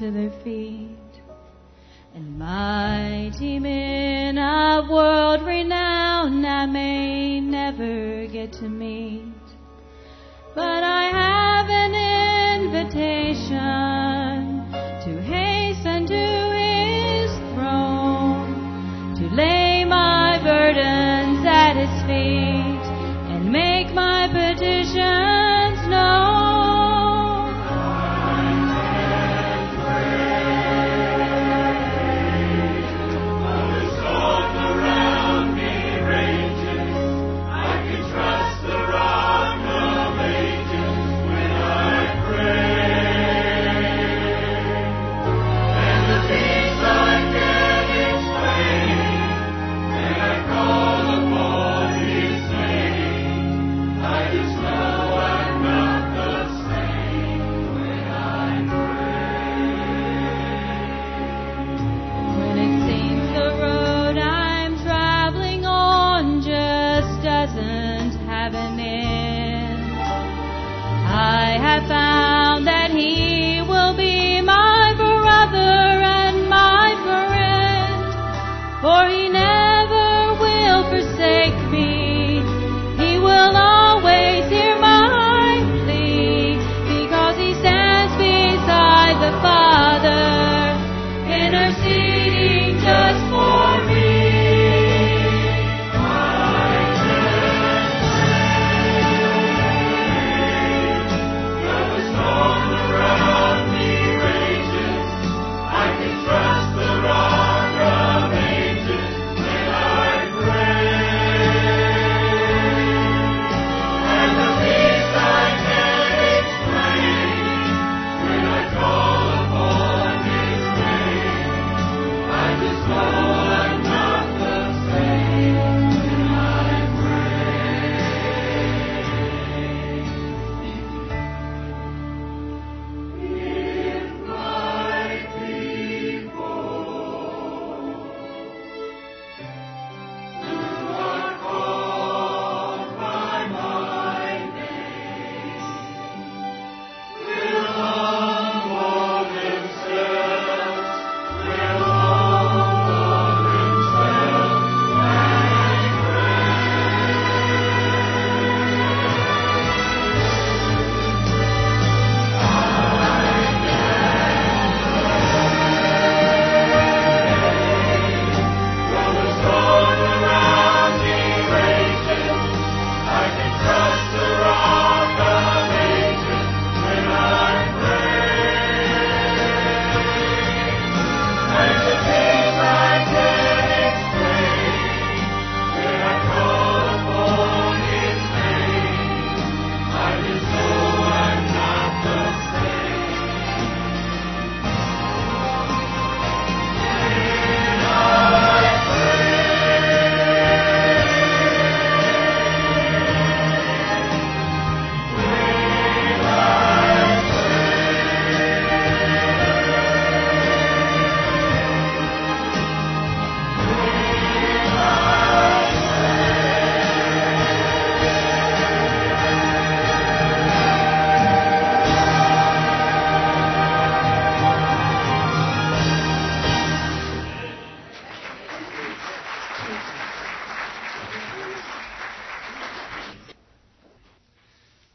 to their feet.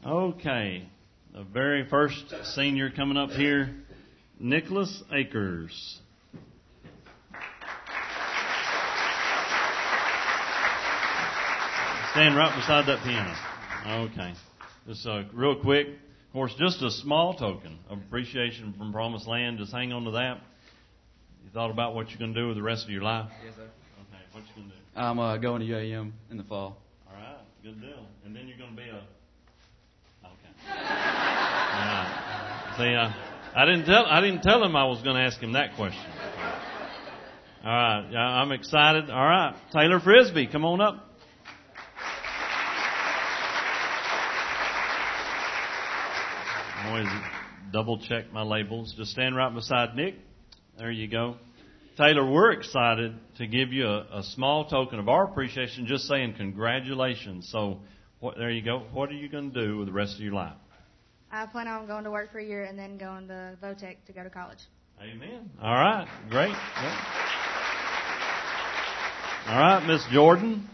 Okay, the very first senior coming up here, Nicholas Akers. Stand right beside that piano. Okay. Just uh, real quick. Of course, just a small token of appreciation from Promised Land. Just hang on to that. You thought about what you're going to do with the rest of your life? Yes, sir. Okay, what you going to do? I'm uh, going to UAM in the fall. All right, good deal. And then you're going to be a. See, uh, I didn't tell I didn't tell him I was going to ask him that question. All right, I'm excited. All right, Taylor Frisbee, come on up. Always double check my labels. Just stand right beside Nick. There you go. Taylor, we're excited to give you a, a small token of our appreciation, just saying congratulations. So, what, there you go. What are you going to do with the rest of your life? I plan on going to work for a year and then going to Votech to go to college. Amen. All right. Great. Great. All right, Miss Jordan.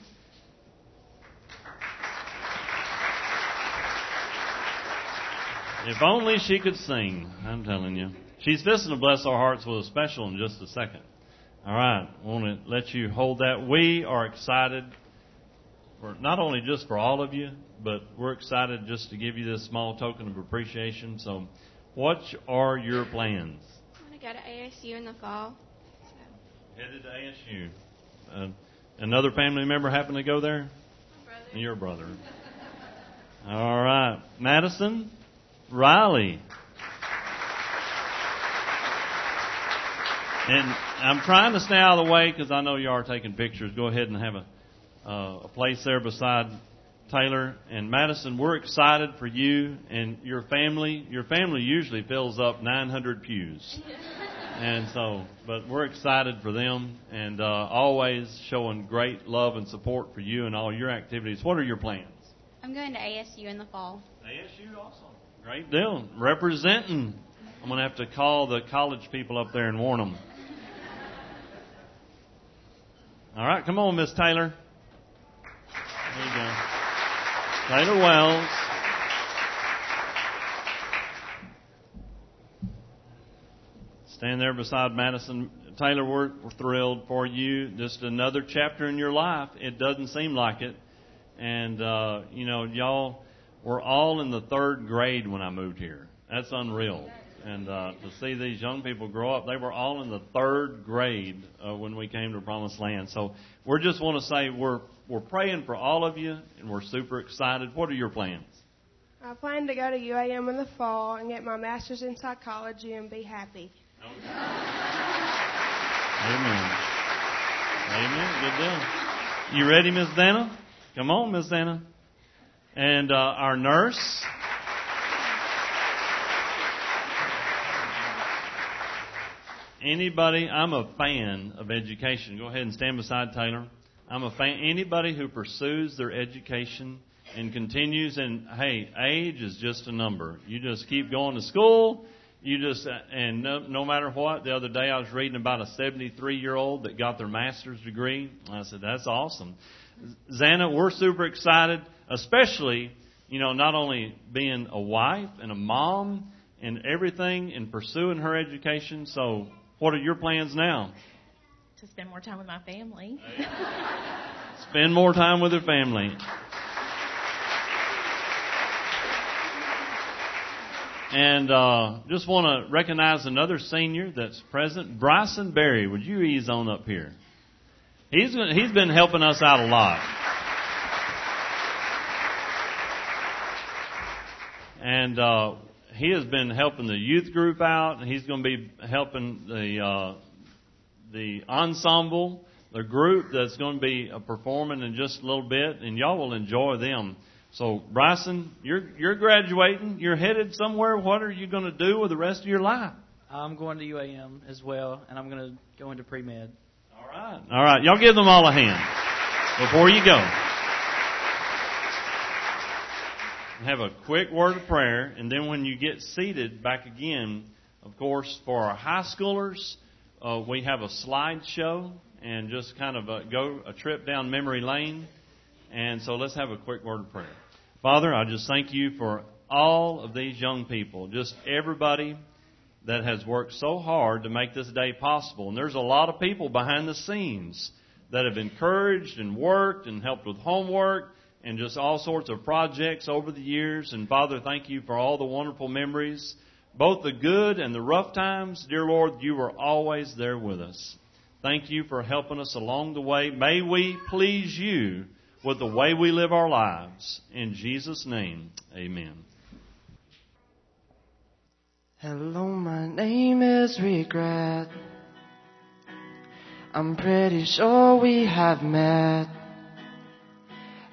If only she could sing, I'm telling you. She's fixing to bless our hearts with a special in just a second. All right, I want to let you hold that. We are excited for not only just for all of you, but we're excited just to give you this small token of appreciation. So, what are your plans? I want to go to ASU in the fall. So. Headed to ASU. Uh, another family member happen to go there? My brother. Your brother. All right, Madison. Riley. And I'm trying to stay out of the way because I know you are taking pictures. Go ahead and have a, uh, a place there beside Taylor and Madison. We're excited for you and your family. Your family usually fills up 900 pews. And so, but we're excited for them and uh, always showing great love and support for you and all your activities. What are your plans? I'm going to ASU in the fall. ASU also. Great deal. Representing. I'm going to have to call the college people up there and warn them. All right, come on, Miss Taylor. There you go. Taylor Wells. Stand there beside Madison. Taylor, we're, we're thrilled for you. Just another chapter in your life. It doesn't seem like it. And, uh, you know, y'all were all in the third grade when I moved here. That's unreal. And uh, to see these young people grow up, they were all in the third grade uh, when we came to Promised Land. So we just want to say we're we're praying for all of you, and we're super excited. What are your plans? I plan to go to UAM in the fall and get my master's in psychology and be happy. Amen. Amen. Good deal. You ready, Miss Dana? Come on, Miss Dana. And uh, our nurse. Anybody, I'm a fan of education. Go ahead and stand beside Taylor. I'm a fan. Anybody who pursues their education and continues, and hey, age is just a number. You just keep going to school. You just, uh, and no, no matter what, the other day I was reading about a 73 year old that got their master's degree. I said, that's awesome. Xana, we're super excited, especially, you know, not only being a wife and a mom and everything and pursuing her education. So, what are your plans now? To spend more time with my family. Spend more time with your family. And uh, just want to recognize another senior that's present, Bryson Berry. Would you ease on up here? He's he's been helping us out a lot. And uh, he has been helping the youth group out, and he's going to be helping the uh, the ensemble, the group that's going to be uh, performing in just a little bit, and y'all will enjoy them. So, Bryson, you're you're graduating. You're headed somewhere. What are you going to do with the rest of your life? I'm going to UAM as well, and I'm going to go into pre med. All right, all right. Y'all give them all a hand before you go. Have a quick word of prayer, and then when you get seated back again, of course, for our high schoolers, uh, we have a slideshow and just kind of a, go a trip down memory lane. And so let's have a quick word of prayer. Father, I just thank you for all of these young people, just everybody that has worked so hard to make this day possible. And there's a lot of people behind the scenes that have encouraged and worked and helped with homework and just all sorts of projects over the years. And Father, thank you for all the wonderful memories, both the good and the rough times. Dear Lord, you were always there with us. Thank you for helping us along the way. May we please you with the way we live our lives. In Jesus' name, amen. Hello, my name is Regret. I'm pretty sure we have met.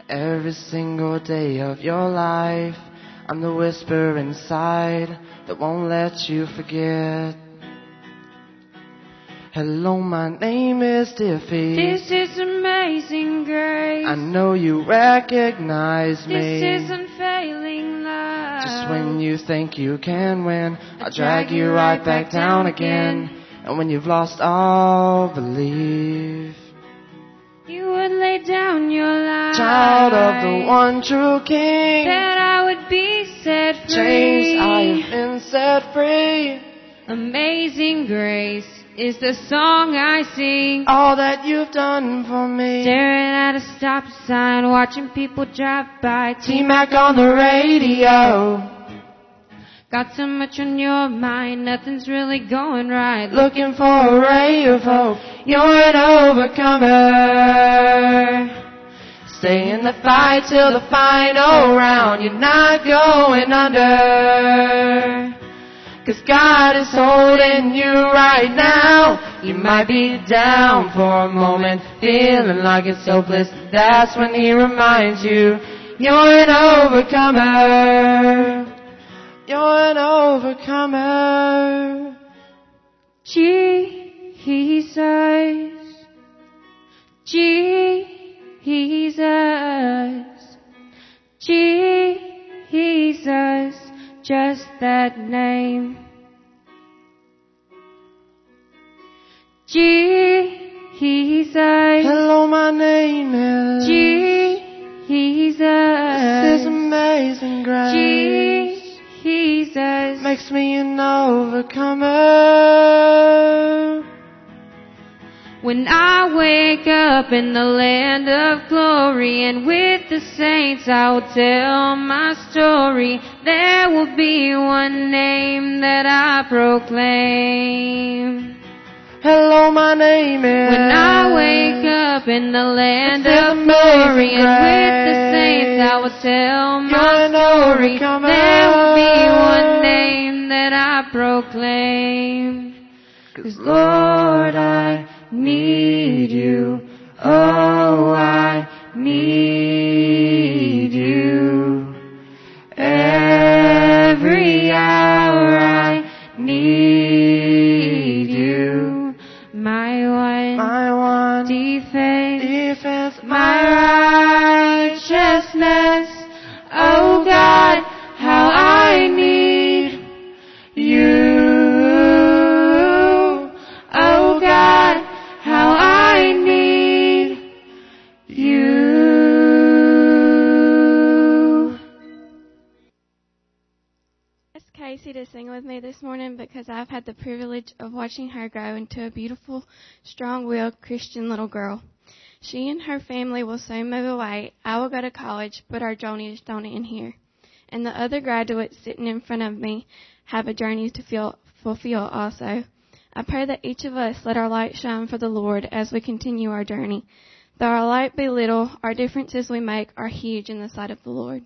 Every single day of your life, I'm the whisper inside that won't let you forget. Hello, my name is Defeat. This is amazing grace. I know you recognize me. This is unfailing love. Just when you think you can win, I'll drag you right back down again. And when you've lost all belief, You would lay down your life. child of the one true King, That I would be set free. James, I have been set free. Amazing grace is the song I sing. All that you've done for me. Staring at a stop sign, watching people drive by. T-Mac on the radio, Got so much on your mind, nothing's really going right. looking for a ray of hope. You're an overcomer. Stay in the fight till the final round. You're not going under. Cause God is holding you right now. You might be down for a moment, feeling like it's hopeless. That's when He reminds you, you're an overcomer. You're an overcomer. Jesus, Jesus, Jesus, just that name. Jesus, Hello, my name is. Jesus, This is amazing grace. Makes me an overcomer. When I wake up in the land of glory and with the saints I will tell my story, there will be one name that I proclaim. Hello, my name is. When I wake up in the land of glory and with the saints I will tell my story, there will be one name that I proclaim. Cause Lord, I need you. Oh, I need Casey to sing with me this morning because I've had the privilege of watching her grow into a beautiful, strong-willed Christian little girl. She and her family will soon move away. I will go to college, but our journeys don't end here. And the other graduates sitting in front of me have a journey to feel, fulfill also. I pray that each of us let our light shine for the Lord as we continue our journey. Though our light be little, our differences we make are huge in the sight of the Lord.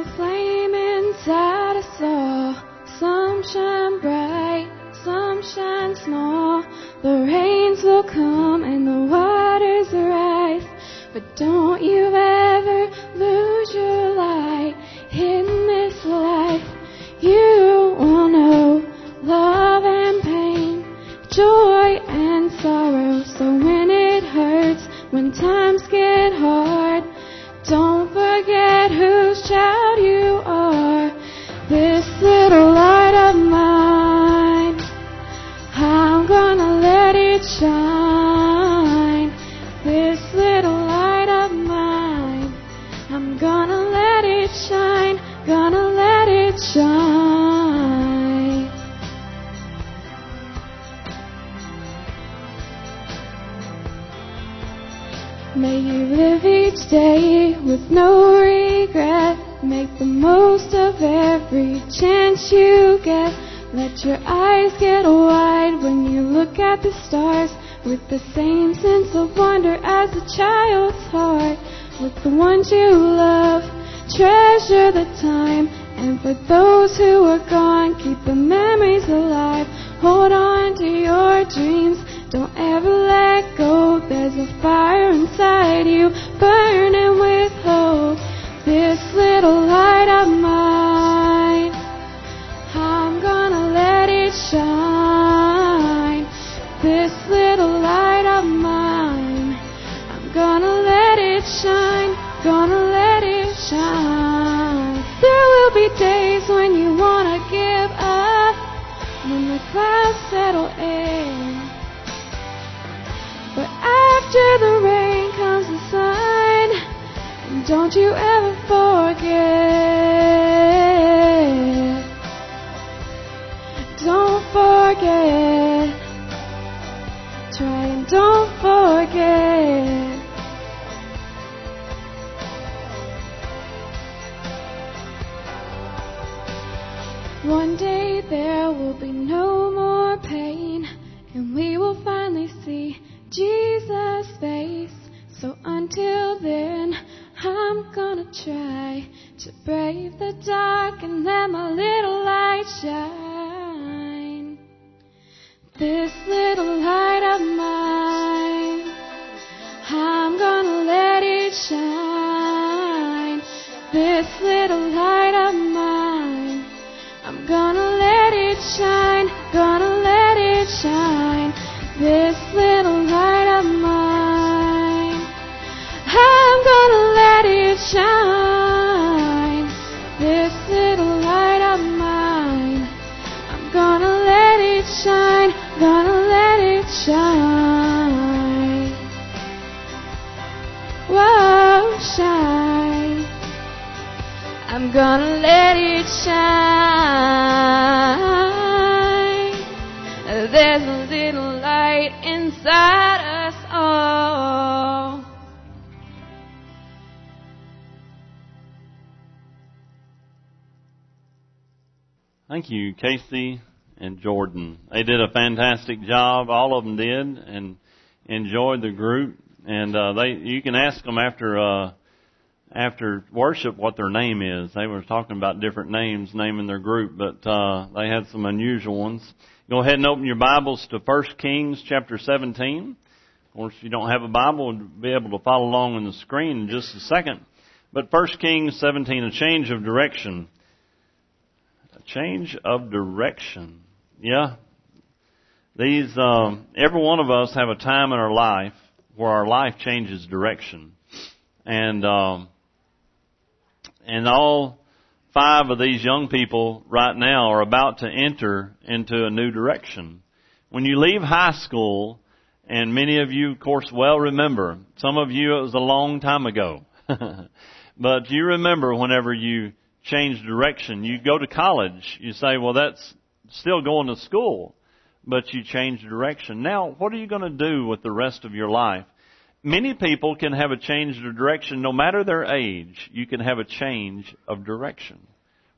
A flame inside us all. Some shine bright, some shine small. The rains will come and the waters rise. But don't you no regret. Make the most of every chance you get. Let your eyes get wide when you look at the stars with the same sense of wonder as a child's heart. With the ones you love, treasure the time. And for those who are gone, keep the memories alive. Hold on to your dreams. Don't ever let go. There's a fire inside you, burning with hope. This little light of mine, gonna let it shine. There's a little light inside us all. Thank you, Casey and Jordan. They did a fantastic job. All of them did, and enjoyed the group. And uh, they, you can ask them after uh, after worship what their name is. They were talking about different names, naming their group, but uh, they had some unusual ones. Go ahead and open your Bibles to 1 Kings chapter 17. Of course, if you don't have a Bible, you'll be able to follow along on the screen in just a second. But 1 Kings 17, a change of direction. A change of direction. Yeah. These, um, every one of us have a time in our life where our life changes direction. And, um, and all five of these young people right now are about to enter into a new direction. When you leave high school, and many of you, of course, well remember, some of you it was a long time ago, but you remember whenever you change direction, you go to college, you say, well that's still going to school, but you change direction. Now, what are you going to do with the rest of your life? Many people can have a change of direction no matter their age. You can have a change of direction.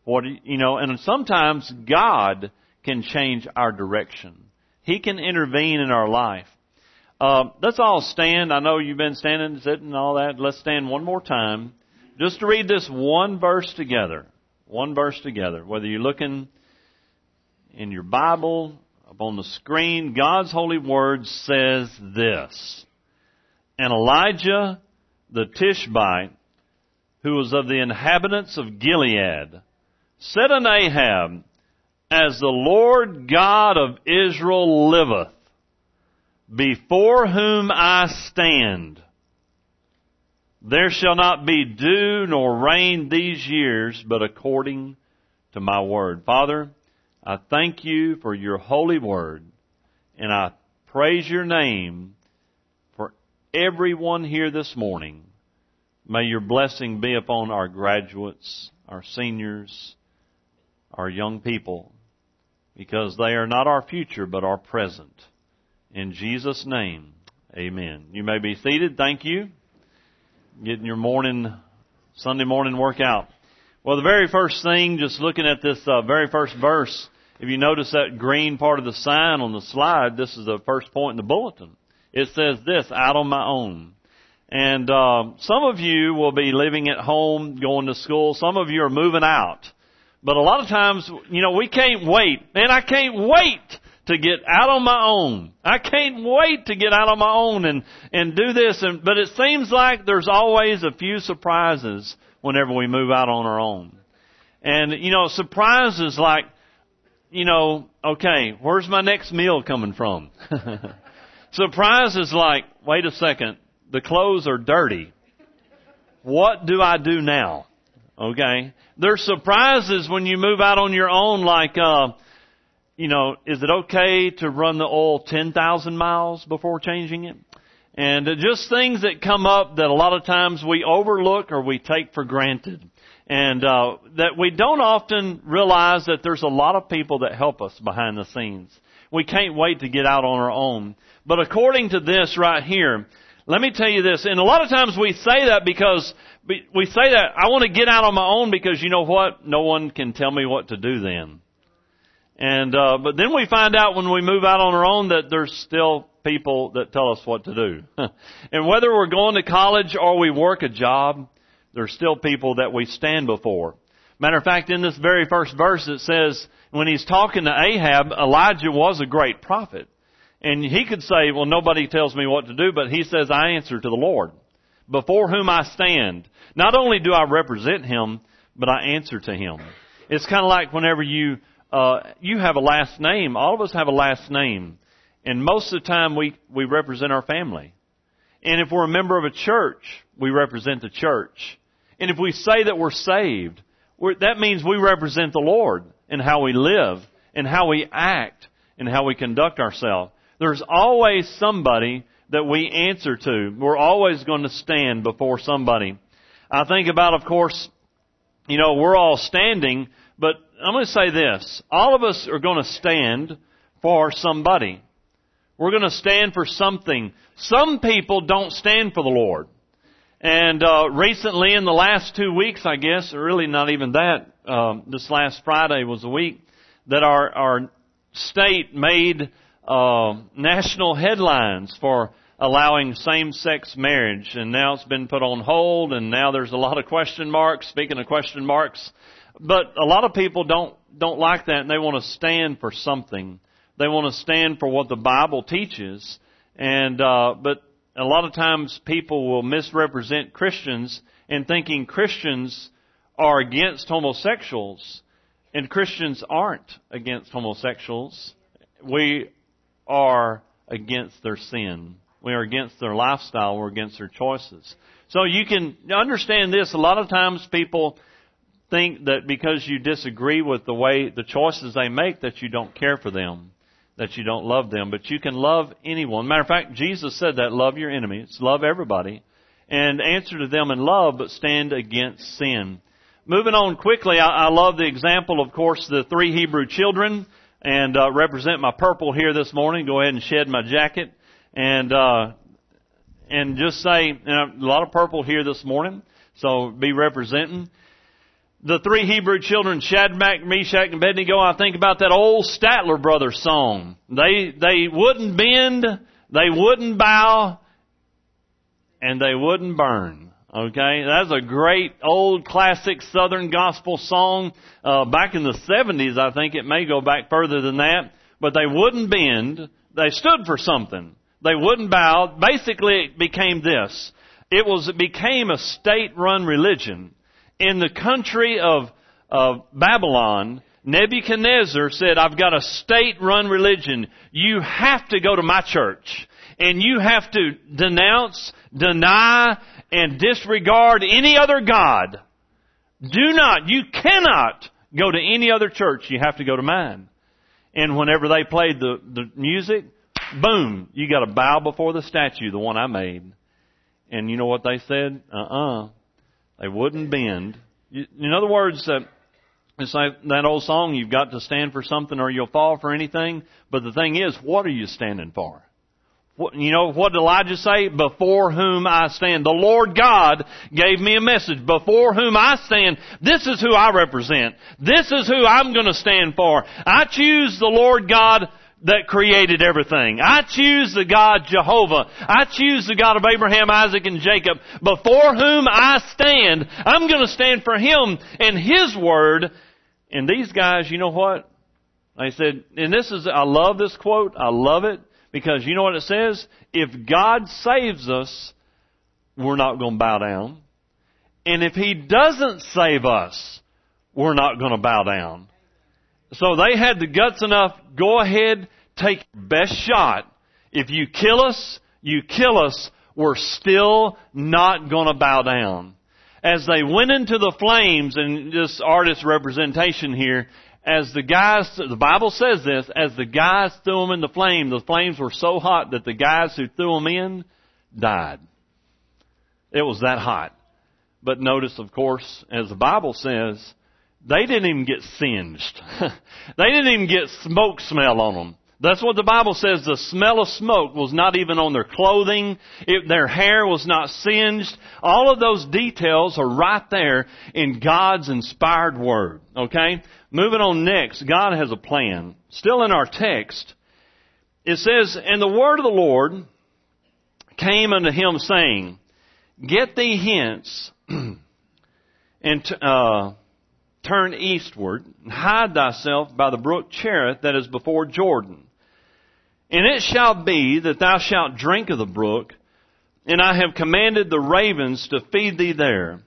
What you know, and sometimes God can change our direction. He can intervene in our life. Uh, let's all stand. I know you've been standing, and sitting, and all that. Let's stand one more time, just to read this one verse together. One verse together. Whether you're looking in your Bible, up on the screen, God's holy word says this. And Elijah the Tishbite, who was of the inhabitants of Gilead, said unto Ahab, As the Lord God of Israel liveth, before whom I stand, there shall not be dew nor rain these years, but according to my word. Father, I thank you for your holy word, and I praise your name everyone here this morning. May your blessing be upon our graduates, our seniors, our young people, because they are not our future, but our present. In Jesus' name, amen. You may be seated. Thank you. Getting your morning, Sunday morning workout. Well, the very first thing, just looking at this uh, very first verse, if you notice that green part of the sign on the slide, this is the first point in the bulletin. It says this, out on my own. And uh, some of you will be living at home, going to school. Some of you are moving out. But a lot of times, you know, we can't wait. Man, I can't wait to get out on my own. I can't wait to get out on my own and, and do this. And, but it seems like there's always a few surprises whenever we move out on our own. And, you know, surprises like, you know, okay, where's my next meal coming from? surprises like, wait a second, the clothes are dirty. What do I do now? Okay. There's surprises when you move out on your own like, uh, you know, is it okay to run the oil 10,000 miles before changing it? And just things that come up that a lot of times we overlook or we take for granted. And uh, that we don't often realize that there's a lot of people that help us behind the scenes. We can't wait to get out on our own. But according to this right here, let me tell you this, and a lot of times we say that because we say that I want to get out on my own because you know what? No one can tell me what to do then. And uh, but then we find out when we move out on our own that there's still people that tell us what to do. and whether we're going to college or we work a job, there's still people that we stand before. Matter of fact, in this very first verse it says, when he's talking to Ahab, Elijah was a great prophet. And he could say, well, nobody tells me what to do, but he says, I answer to the Lord, before whom I stand. Not only do I represent him, but I answer to him. It's kind of like whenever you, uh, you have a last name. All of us have a last name. And most of the time we, we represent our family. And if we're a member of a church, we represent the church. And if we say that we're saved, we're, that means we represent the Lord in how we live and how we act and how we conduct ourselves. There's always somebody that we answer to. We're always going to stand before somebody. I think about, of course, you know, we're all standing, but I'm going to say this. All of us are going to stand for somebody. We're going to stand for something. Some people don't stand for the Lord. And uh, recently, in the last two weeks, I guess, really not even that, um, this last Friday was a week that our our state made uh, national headlines for allowing same-sex marriage, and now it's been put on hold, and now there's a lot of question marks. Speaking of question marks, but a lot of people don't don't like that, and they want to stand for something. They want to stand for what the Bible teaches, and uh, but a lot of times people will misrepresent Christians in thinking Christians are against homosexuals, and Christians aren't against homosexuals. We are against their sin. We are against their lifestyle. We're against their choices. So you can understand this. A lot of times people think that because you disagree with the way, the choices they make, that you don't care for them, that you don't love them. But you can love anyone. Matter of fact, Jesus said that love your enemies, love everybody, and answer to them in love, but stand against sin. Moving on quickly, I, I love the example, of course, the three Hebrew children and uh, represent my purple here this morning. Go ahead and shed my jacket and uh, and just say know, a lot of purple here this morning. So be representing the three Hebrew children, Shadrach, Meshach, and Abednego. I think about that old Statler Brothers song. They they wouldn't bend, they wouldn't bow, and they wouldn't burn. Okay, that's a great old classic Southern gospel song. Uh, back in the 70s, I think it may go back further than that. But they wouldn't bend. They stood for something. They wouldn't bow. Basically, it became this. It was, it became a state-run religion. In the country of, of Babylon, Nebuchadnezzar said, I've got a state-run religion. You have to go to my church. And you have to denounce, deny, and disregard any other God. Do not, you cannot go to any other church. You have to go to mine. And whenever they played the, the music, boom, you got to bow before the statue, the one I made. And you know what they said? Uh-uh. They wouldn't bend. In other words, uh, it's like that old song, you've got to stand for something or you'll fall for anything. But the thing is, what are you standing for? You know, what did Elijah say? Before whom I stand. The Lord God gave me a message. Before whom I stand. This is who I represent. This is who I'm going to stand for. I choose the Lord God that created everything. I choose the God Jehovah. I choose the God of Abraham, Isaac, and Jacob. Before whom I stand, I'm going to stand for Him and His Word. And these guys, you know what? I said, and this is, I love this quote. I love it because you know what it says? If God saves us, we're not going to bow down. And if He doesn't save us, we're not going to bow down. So they had the guts enough, go ahead, take your best shot. If you kill us, you kill us, we're still not going to bow down. As they went into the flames, and this artist's representation here, as the guys, the Bible says this, as the guys threw them in the flame, the flames were so hot that the guys who threw them in died. It was that hot. But notice, of course, as the Bible says, they didn't even get singed. they didn't even get smoke smell on them. That's what the Bible says. The smell of smoke was not even on their clothing. It, their hair was not singed. All of those details are right there in God's inspired word. Okay? Moving on next, God has a plan. Still in our text, it says, And the word of the Lord came unto him saying, Get thee hence, and, uh, turn eastward, and hide thyself by the brook Cherith that is before Jordan. And it shall be that thou shalt drink of the brook, and I have commanded the ravens to feed thee there.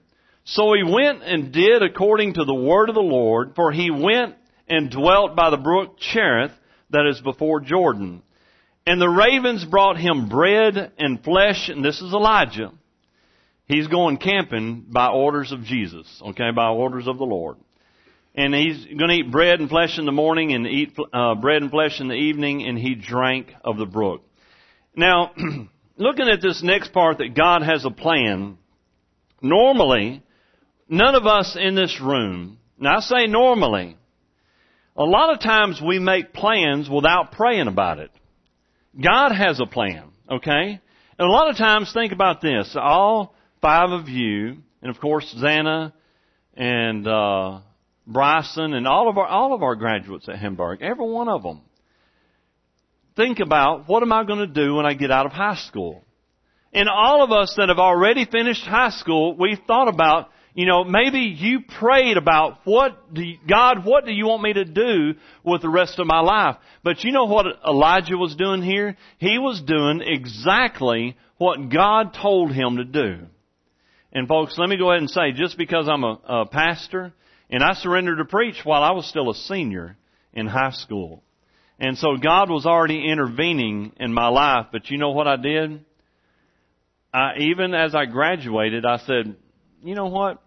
So he went and did according to the word of the Lord, for he went and dwelt by the brook Cherith that is before Jordan. And the ravens brought him bread and flesh, and this is Elijah. He's going camping by orders of Jesus, okay, by orders of the Lord and he's going to eat bread and flesh in the morning and eat uh, bread and flesh in the evening, and he drank of the brook. Now, looking at this next part that God has a plan, normally, none of us in this room, now I say normally, a lot of times we make plans without praying about it. God has a plan, okay? And a lot of times, think about this. All five of you, and of course, Zana and, uh, Bryson, and all of our all of our graduates at Hamburg, every one of them. Think about what am I going to do when I get out of high school? And all of us that have already finished high school, we've thought about, you know, maybe you prayed about what do you, God, what do you want me to do with the rest of my life? But you know what Elijah was doing here? He was doing exactly what God told him to do. And folks, let me go ahead and say, just because I'm a, a pastor, and I surrendered to preach while I was still a senior in high school. And so God was already intervening in my life, but you know what I did? I, even as I graduated, I said, you know what?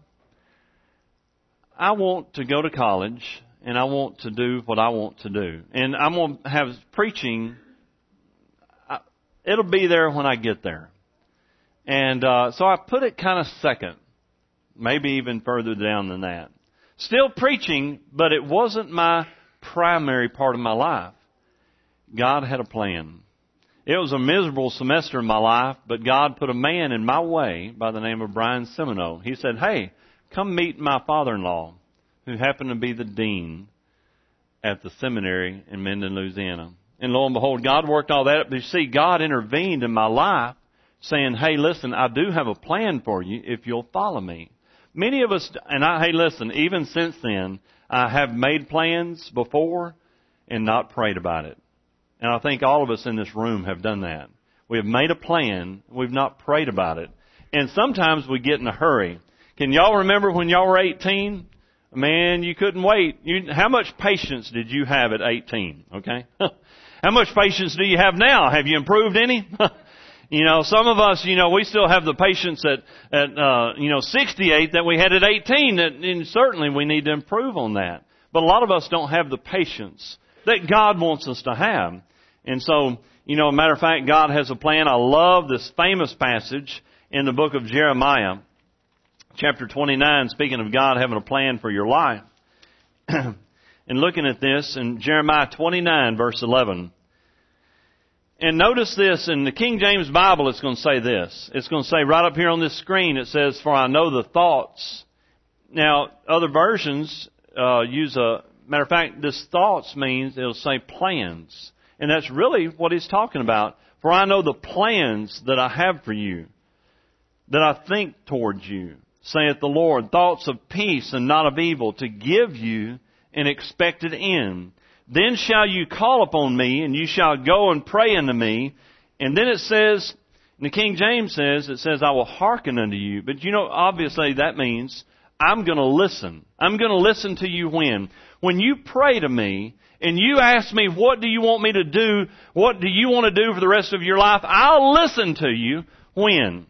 I want to go to college and I want to do what I want to do. And I'm going to have preaching. It'll be there when I get there. And uh, so I put it kind of second, maybe even further down than that. Still preaching, but it wasn't my primary part of my life. God had a plan. It was a miserable semester in my life, but God put a man in my way by the name of Brian Semino. He said, Hey, come meet my father in law, who happened to be the dean at the seminary in Minden, Louisiana. And lo and behold, God worked all that up. You see, God intervened in my life saying, Hey, listen, I do have a plan for you if you'll follow me. Many of us, and I, hey listen, even since then, I have made plans before and not prayed about it. And I think all of us in this room have done that. We have made a plan, we've not prayed about it. And sometimes we get in a hurry. Can y'all remember when y'all were 18? Man, you couldn't wait. You, how much patience did you have at 18? Okay? how much patience do you have now? Have you improved any? You know, some of us, you know, we still have the patience at, at, uh, you know, 68 that we had at 18, that, and certainly we need to improve on that. But a lot of us don't have the patience that God wants us to have. And so, you know, matter of fact, God has a plan. I love this famous passage in the book of Jeremiah, chapter 29, speaking of God having a plan for your life. and looking at this in Jeremiah 29 verse 11, And notice this, in the King James Bible it's going to say this. It's going to say right up here on this screen, it says, For I know the thoughts. Now, other versions uh, use a, matter of fact, this thoughts means it'll say plans. And that's really what he's talking about. For I know the plans that I have for you, that I think towards you, saith the Lord, thoughts of peace and not of evil, to give you an expected end. Then shall you call upon me, and you shall go and pray unto me. And then it says, the King James says, it says, I will hearken unto you. But you know, obviously that means I'm going to listen. I'm going to listen to you when? When you pray to me, and you ask me, what do you want me to do? What do you want to do for the rest of your life? I'll listen to you when?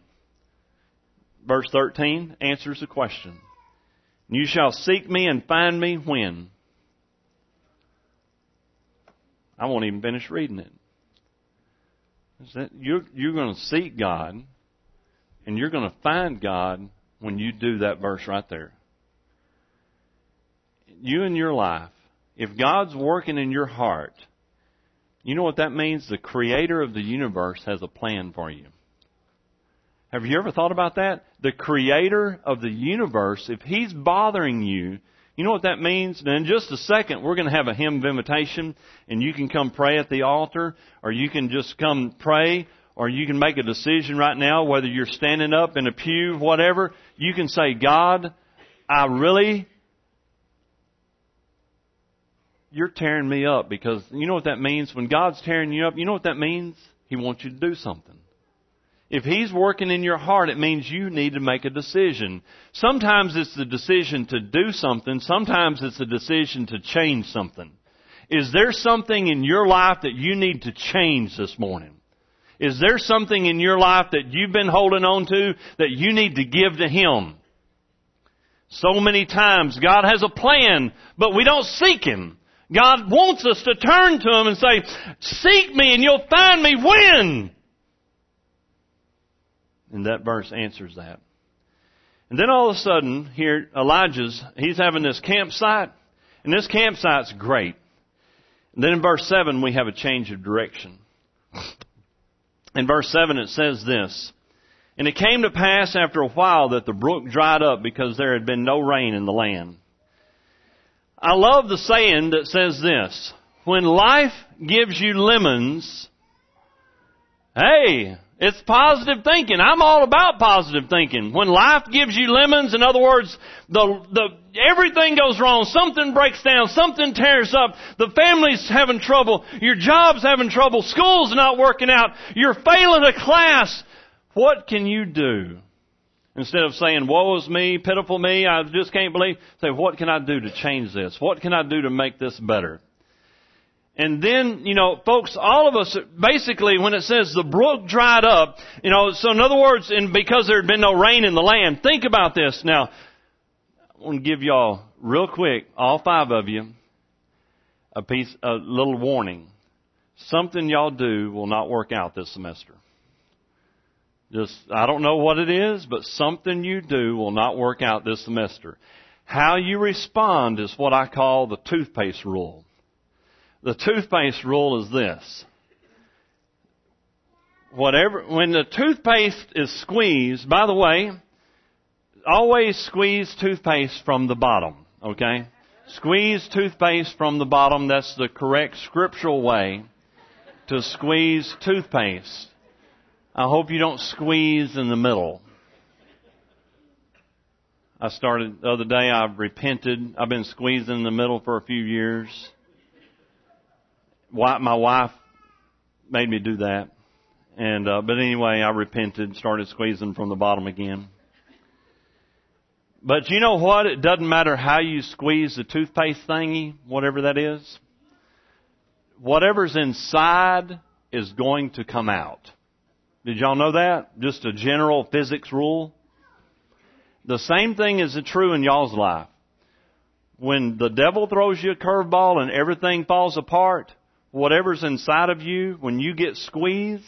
Verse 13 answers the question. You shall seek me and find me when? I won't even finish reading it. You're, you're going to seek God and you're going to find God when you do that verse right there. You in your life, if God's working in your heart, you know what that means? The creator of the universe has a plan for you. Have you ever thought about that? The creator of the universe, if he's bothering you, you know what that means? In just a second, we're going to have a hymn of invitation, and you can come pray at the altar, or you can just come pray, or you can make a decision right now, whether you're standing up in a pew, whatever. You can say, God, I really, you're tearing me up because you know what that means? When God's tearing you up, you know what that means? He wants you to do something. If He's working in your heart, it means you need to make a decision. Sometimes it's the decision to do something. Sometimes it's the decision to change something. Is there something in your life that you need to change this morning? Is there something in your life that you've been holding on to that you need to give to Him? So many times God has a plan, but we don't seek Him. God wants us to turn to Him and say, seek me and you'll find me when? And that verse answers that. And then all of a sudden, here, Elijah's, he's having this campsite, and this campsite's great. And then in verse 7, we have a change of direction. In verse 7, it says this, And it came to pass after a while that the brook dried up because there had been no rain in the land. I love the saying that says this, when life gives you lemons, hey, it's positive thinking. I'm all about positive thinking. When life gives you lemons, in other words, the, the, everything goes wrong, something breaks down, something tears up, the family's having trouble, your job's having trouble, school's not working out, you're failing a class, what can you do? Instead of saying, woe is me, pitiful me, I just can't believe, say, what can I do to change this? What can I do to make this better? And then, you know, folks, all of us, basically, when it says the brook dried up, you know, so in other words, and because there had been no rain in the land, think about this. Now, I want to give y'all, real quick, all five of you, a piece, a little warning. Something y'all do will not work out this semester. Just, I don't know what it is, but something you do will not work out this semester. How you respond is what I call the toothpaste rule. The toothpaste rule is this. Whatever, when the toothpaste is squeezed, by the way, always squeeze toothpaste from the bottom, okay? Squeeze toothpaste from the bottom. That's the correct scriptural way to squeeze toothpaste. I hope you don't squeeze in the middle. I started the other day, I've repented. I've been squeezing in the middle for a few years my wife made me do that. And, uh, but anyway, I repented, started squeezing from the bottom again. But you know what? It doesn't matter how you squeeze the toothpaste thingy, whatever that is. Whatever's inside is going to come out. Did y'all know that? Just a general physics rule. The same thing is true in y'all's life. When the devil throws you a curveball and everything falls apart, whatever's inside of you, when you get squeezed,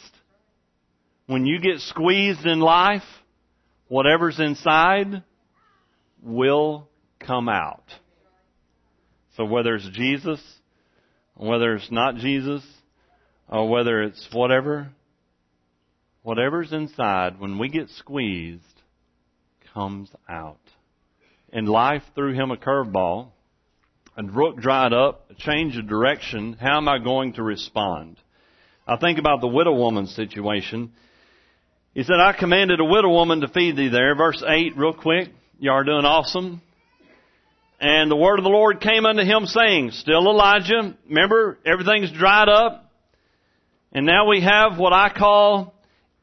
when you get squeezed in life, whatever's inside will come out. So whether it's Jesus, whether it's not Jesus, or whether it's whatever, whatever's inside, when we get squeezed, comes out. And life threw him a curveball. A brook dried up, a change of direction. How am I going to respond? I think about the widow woman situation. He said, I commanded a widow woman to feed thee there. Verse 8, real quick. You are doing awesome. And the word of the Lord came unto him saying, still Elijah, remember, everything's dried up. And now we have what I call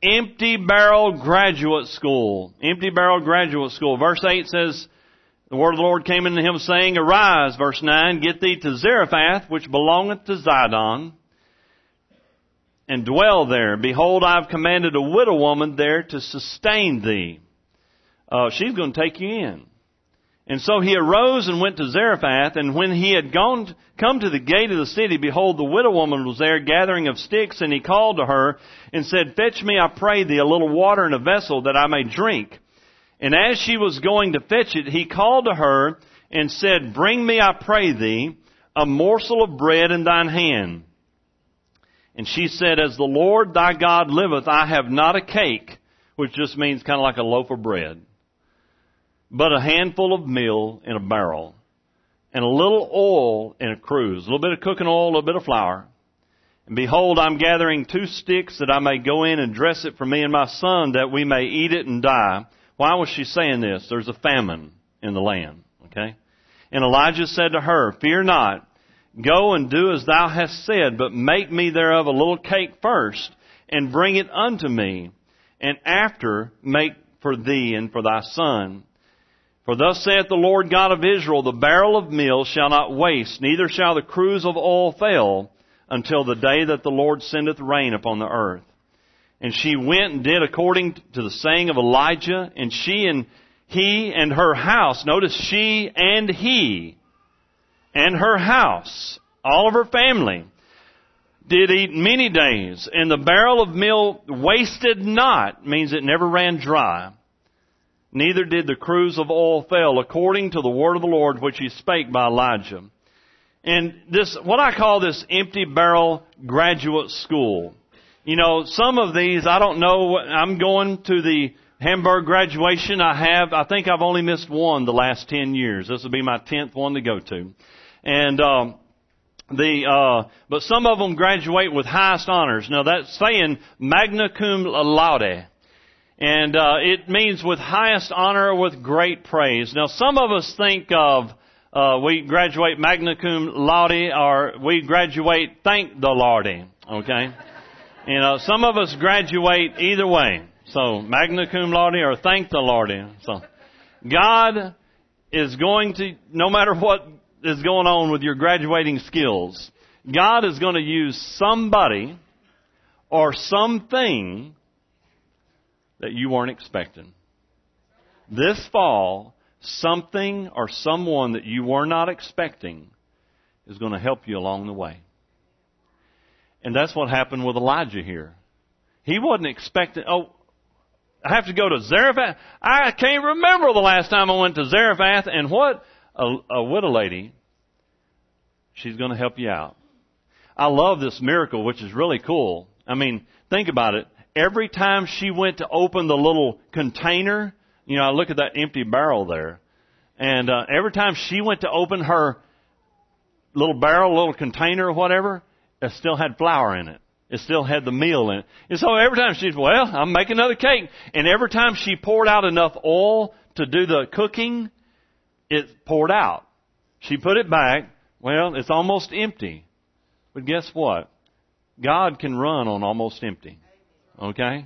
empty barrel graduate school. Empty barrel graduate school. Verse 8 says, the word of the Lord came unto him saying, Arise, verse 9, get thee to Zarephath, which belongeth to Zidon, and dwell there. Behold, I have commanded a widow woman there to sustain thee. Uh, she's going to take you in. And so he arose and went to Zarephath, and when he had gone, come to the gate of the city, behold, the widow woman was there gathering of sticks, and he called to her and said, Fetch me, I pray thee, a little water in a vessel that I may drink. And as she was going to fetch it, he called to her and said, Bring me, I pray thee, a morsel of bread in thine hand. And she said, As the Lord thy God liveth, I have not a cake, which just means kind of like a loaf of bread but a handful of meal in a barrel, and a little oil in a cruse, a little bit of cooking oil, a little bit of flour. And behold, I'm gathering two sticks that I may go in and dress it for me and my son that we may eat it and die. Why was she saying this? There's a famine in the land. Okay? And Elijah said to her, Fear not. Go and do as thou hast said, but make me thereof a little cake first, and bring it unto me, and after make for thee and for thy son. For thus saith the Lord God of Israel, the barrel of meal shall not waste, neither shall the cruse of oil fail, until the day that the Lord sendeth rain upon the earth. And she went and did according to the saying of Elijah, and she and he and her house, notice she and he, and her house, all of her family, did eat many days, and the barrel of meal wasted not, means it never ran dry neither did the cruse of oil fail, according to the word of the Lord which he spake by Elijah. And this, what I call this empty barrel graduate school. You know, some of these, I don't know, I'm going to the Hamburg graduation. I have, I think I've only missed one the last 10 years. This will be my 10th one to go to. And, um, the, uh, but some of them graduate with highest honors. Now that's saying magna cum laude. And uh, it means with highest honor, with great praise. Now, some of us think of uh, we graduate magna cum laude, or we graduate thank the Lord. Okay, you know, some of us graduate either way. So magna cum laude or thank the Lord. So God is going to, no matter what is going on with your graduating skills, God is going to use somebody or something that you weren't expecting. This fall, something or someone that you were not expecting is going to help you along the way. And that's what happened with Elijah here. He wasn't expecting, oh, I have to go to Zarephath. I can't remember the last time I went to Zarephath and what? A, a widow lady. She's going to help you out. I love this miracle, which is really cool. I mean, think about it every time she went to open the little container, you know, I look at that empty barrel there, and uh, every time she went to open her little barrel, little container or whatever, it still had flour in it. It still had the meal in it. And so every time she's, well, I'm making another cake. And every time she poured out enough oil to do the cooking, it poured out. She put it back. Well, it's almost empty. But guess what? God can run on almost empty. Okay?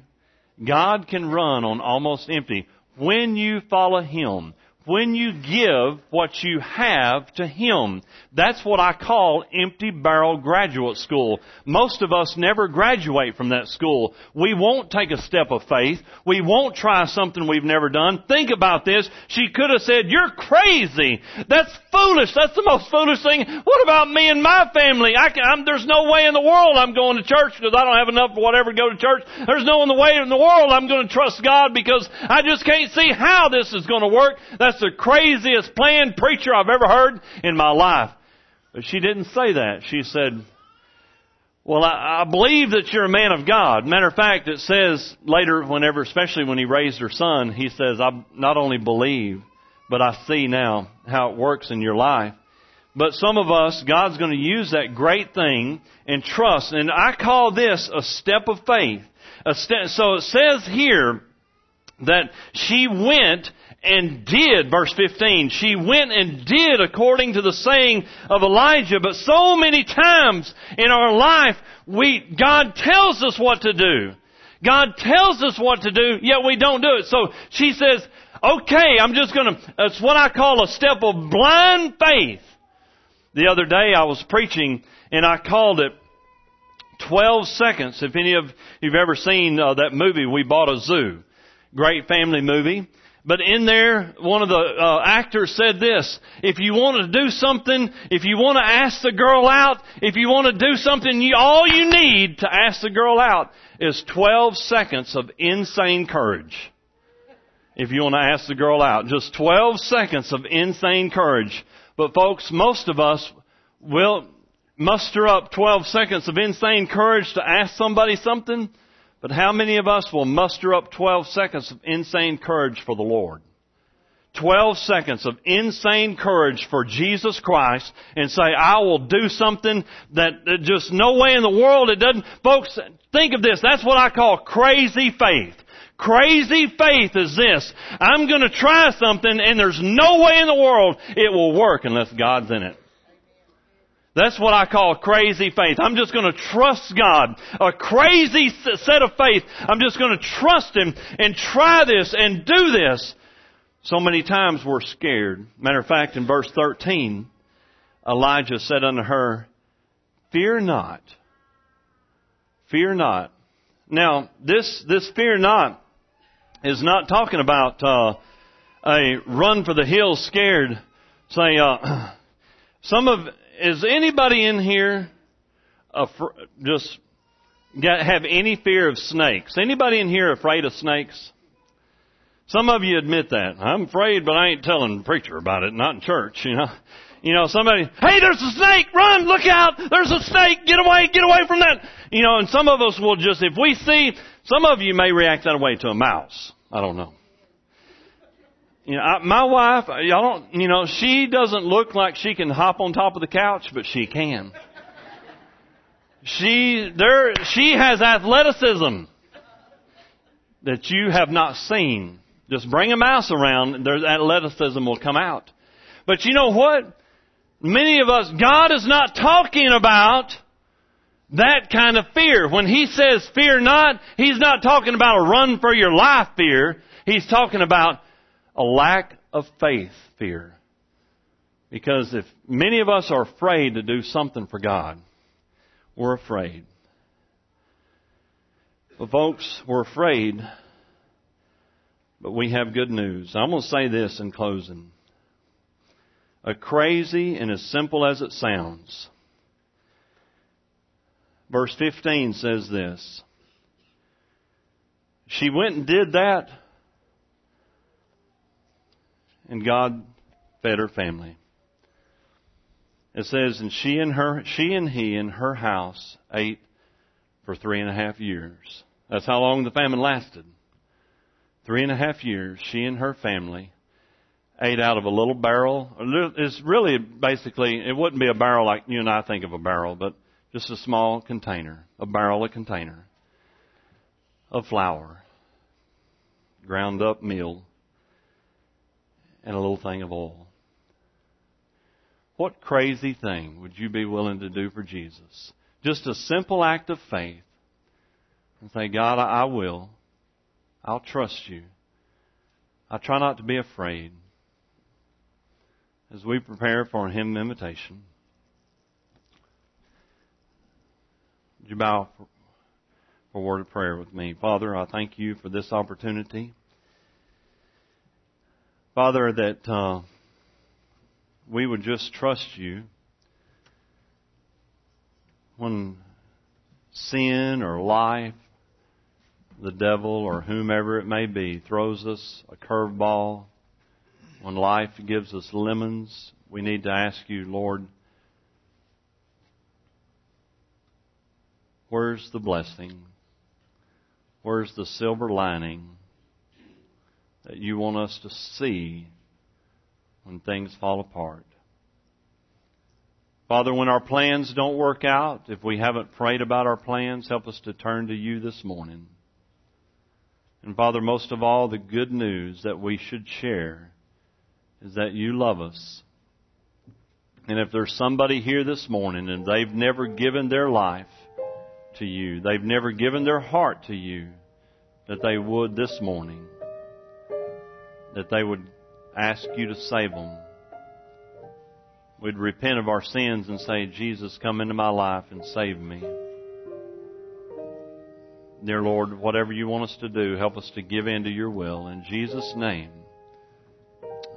God can run on almost empty when you follow Him when you give what you have to Him. That's what I call empty barrel graduate school. Most of us never graduate from that school. We won't take a step of faith. We won't try something we've never done. Think about this. She could have said, you're crazy. That's foolish. That's the most foolish thing. What about me and my family? I can, there's no way in the world I'm going to church because I don't have enough for whatever to go to church. There's no way in the world I'm going to trust God because I just can't see how this is going to work. That's that's the craziest planned preacher I've ever heard in my life. But she didn't say that. She said, Well, I, I believe that you're a man of God. Matter of fact, it says later, whenever, especially when he raised her son, he says, I not only believe, but I see now how it works in your life. But some of us, God's going to use that great thing and trust. And I call this a step of faith. A step, so it says here that she went and did, verse 15, she went and did according to the saying of Elijah. But so many times in our life, we, God tells us what to do. God tells us what to do, yet we don't do it. So she says, okay, I'm just gonna, it's what I call a step of blind faith. The other day I was preaching and I called it 12 seconds. If any of you've ever seen uh, that movie, We Bought a Zoo. Great family movie. But in there, one of the uh, actors said this, if you want to do something, if you want to ask the girl out, if you want to do something, you, all you need to ask the girl out is 12 seconds of insane courage. If you want to ask the girl out, just 12 seconds of insane courage. But folks, most of us will muster up 12 seconds of insane courage to ask somebody something, but how many of us will muster up 12 seconds of insane courage for the Lord? 12 seconds of insane courage for Jesus Christ and say, I will do something that, just no way in the world it doesn't. Folks, think of this. That's what I call crazy faith. Crazy faith is this. I'm gonna try something and there's no way in the world it will work unless God's in it. That's what I call crazy faith. I'm just going to trust God. A crazy set of faith. I'm just going to trust Him and try this and do this. So many times we're scared. Matter of fact, in verse 13, Elijah said unto her, Fear not. Fear not. Now, this, this fear not is not talking about uh, a run for the hills scared. Say, uh, some of is anybody in here afr- just got, have any fear of snakes? Anybody in here afraid of snakes? Some of you admit that. I'm afraid, but I ain't telling the preacher about it. Not in church, you know. You know, somebody, hey, there's a snake, run, look out, there's a snake, get away, get away from that. You know, and some of us will just, if we see, some of you may react that way to a mouse. I don't know. You know, I, my wife, y'all don't, you know, she doesn't look like she can hop on top of the couch, but she can. She, there, she has athleticism that you have not seen. Just bring a mouse around, there's athleticism will come out. But you know what? Many of us, God is not talking about that kind of fear. When He says fear not, He's not talking about a run for your life fear. He's talking about a lack of faith fear. Because if many of us are afraid to do something for God, we're afraid. But folks, we're afraid, but we have good news. I'm going to say this in closing. A crazy and as simple as it sounds. Verse 15 says this. She went and did that and God fed her family. It says, and she and her, she and he in her house ate for three and a half years. That's how long the famine lasted. Three and a half years, she and her family ate out of a little barrel. It's really basically, it wouldn't be a barrel like you and I think of a barrel, but just a small container, a barrel, a container of flour, ground up meal and a little thing of oil. What crazy thing would you be willing to do for Jesus? Just a simple act of faith and say, God, I will. I'll trust you. I try not to be afraid as we prepare for a hymn invitation. Would you bow for, for a word of prayer with me? Father, I thank you for this opportunity. Father, that uh, we would just trust you when sin or life, the devil or whomever it may be, throws us a curveball, when life gives us lemons, we need to ask you, Lord, where's the blessing? Where's the silver lining that you want us to see when things fall apart? Father, when our plans don't work out, if we haven't prayed about our plans, help us to turn to you this morning. And Father, most of all, the good news that we should share is that you love us. And if there's somebody here this morning and they've never given their life to you, they've never given their heart to you, that they would this morning, that they would ask you to save them. We'd repent of our sins and say, Jesus, come into my life and save me. Dear Lord, whatever you want us to do, help us to give in to your will. In Jesus' name,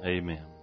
amen.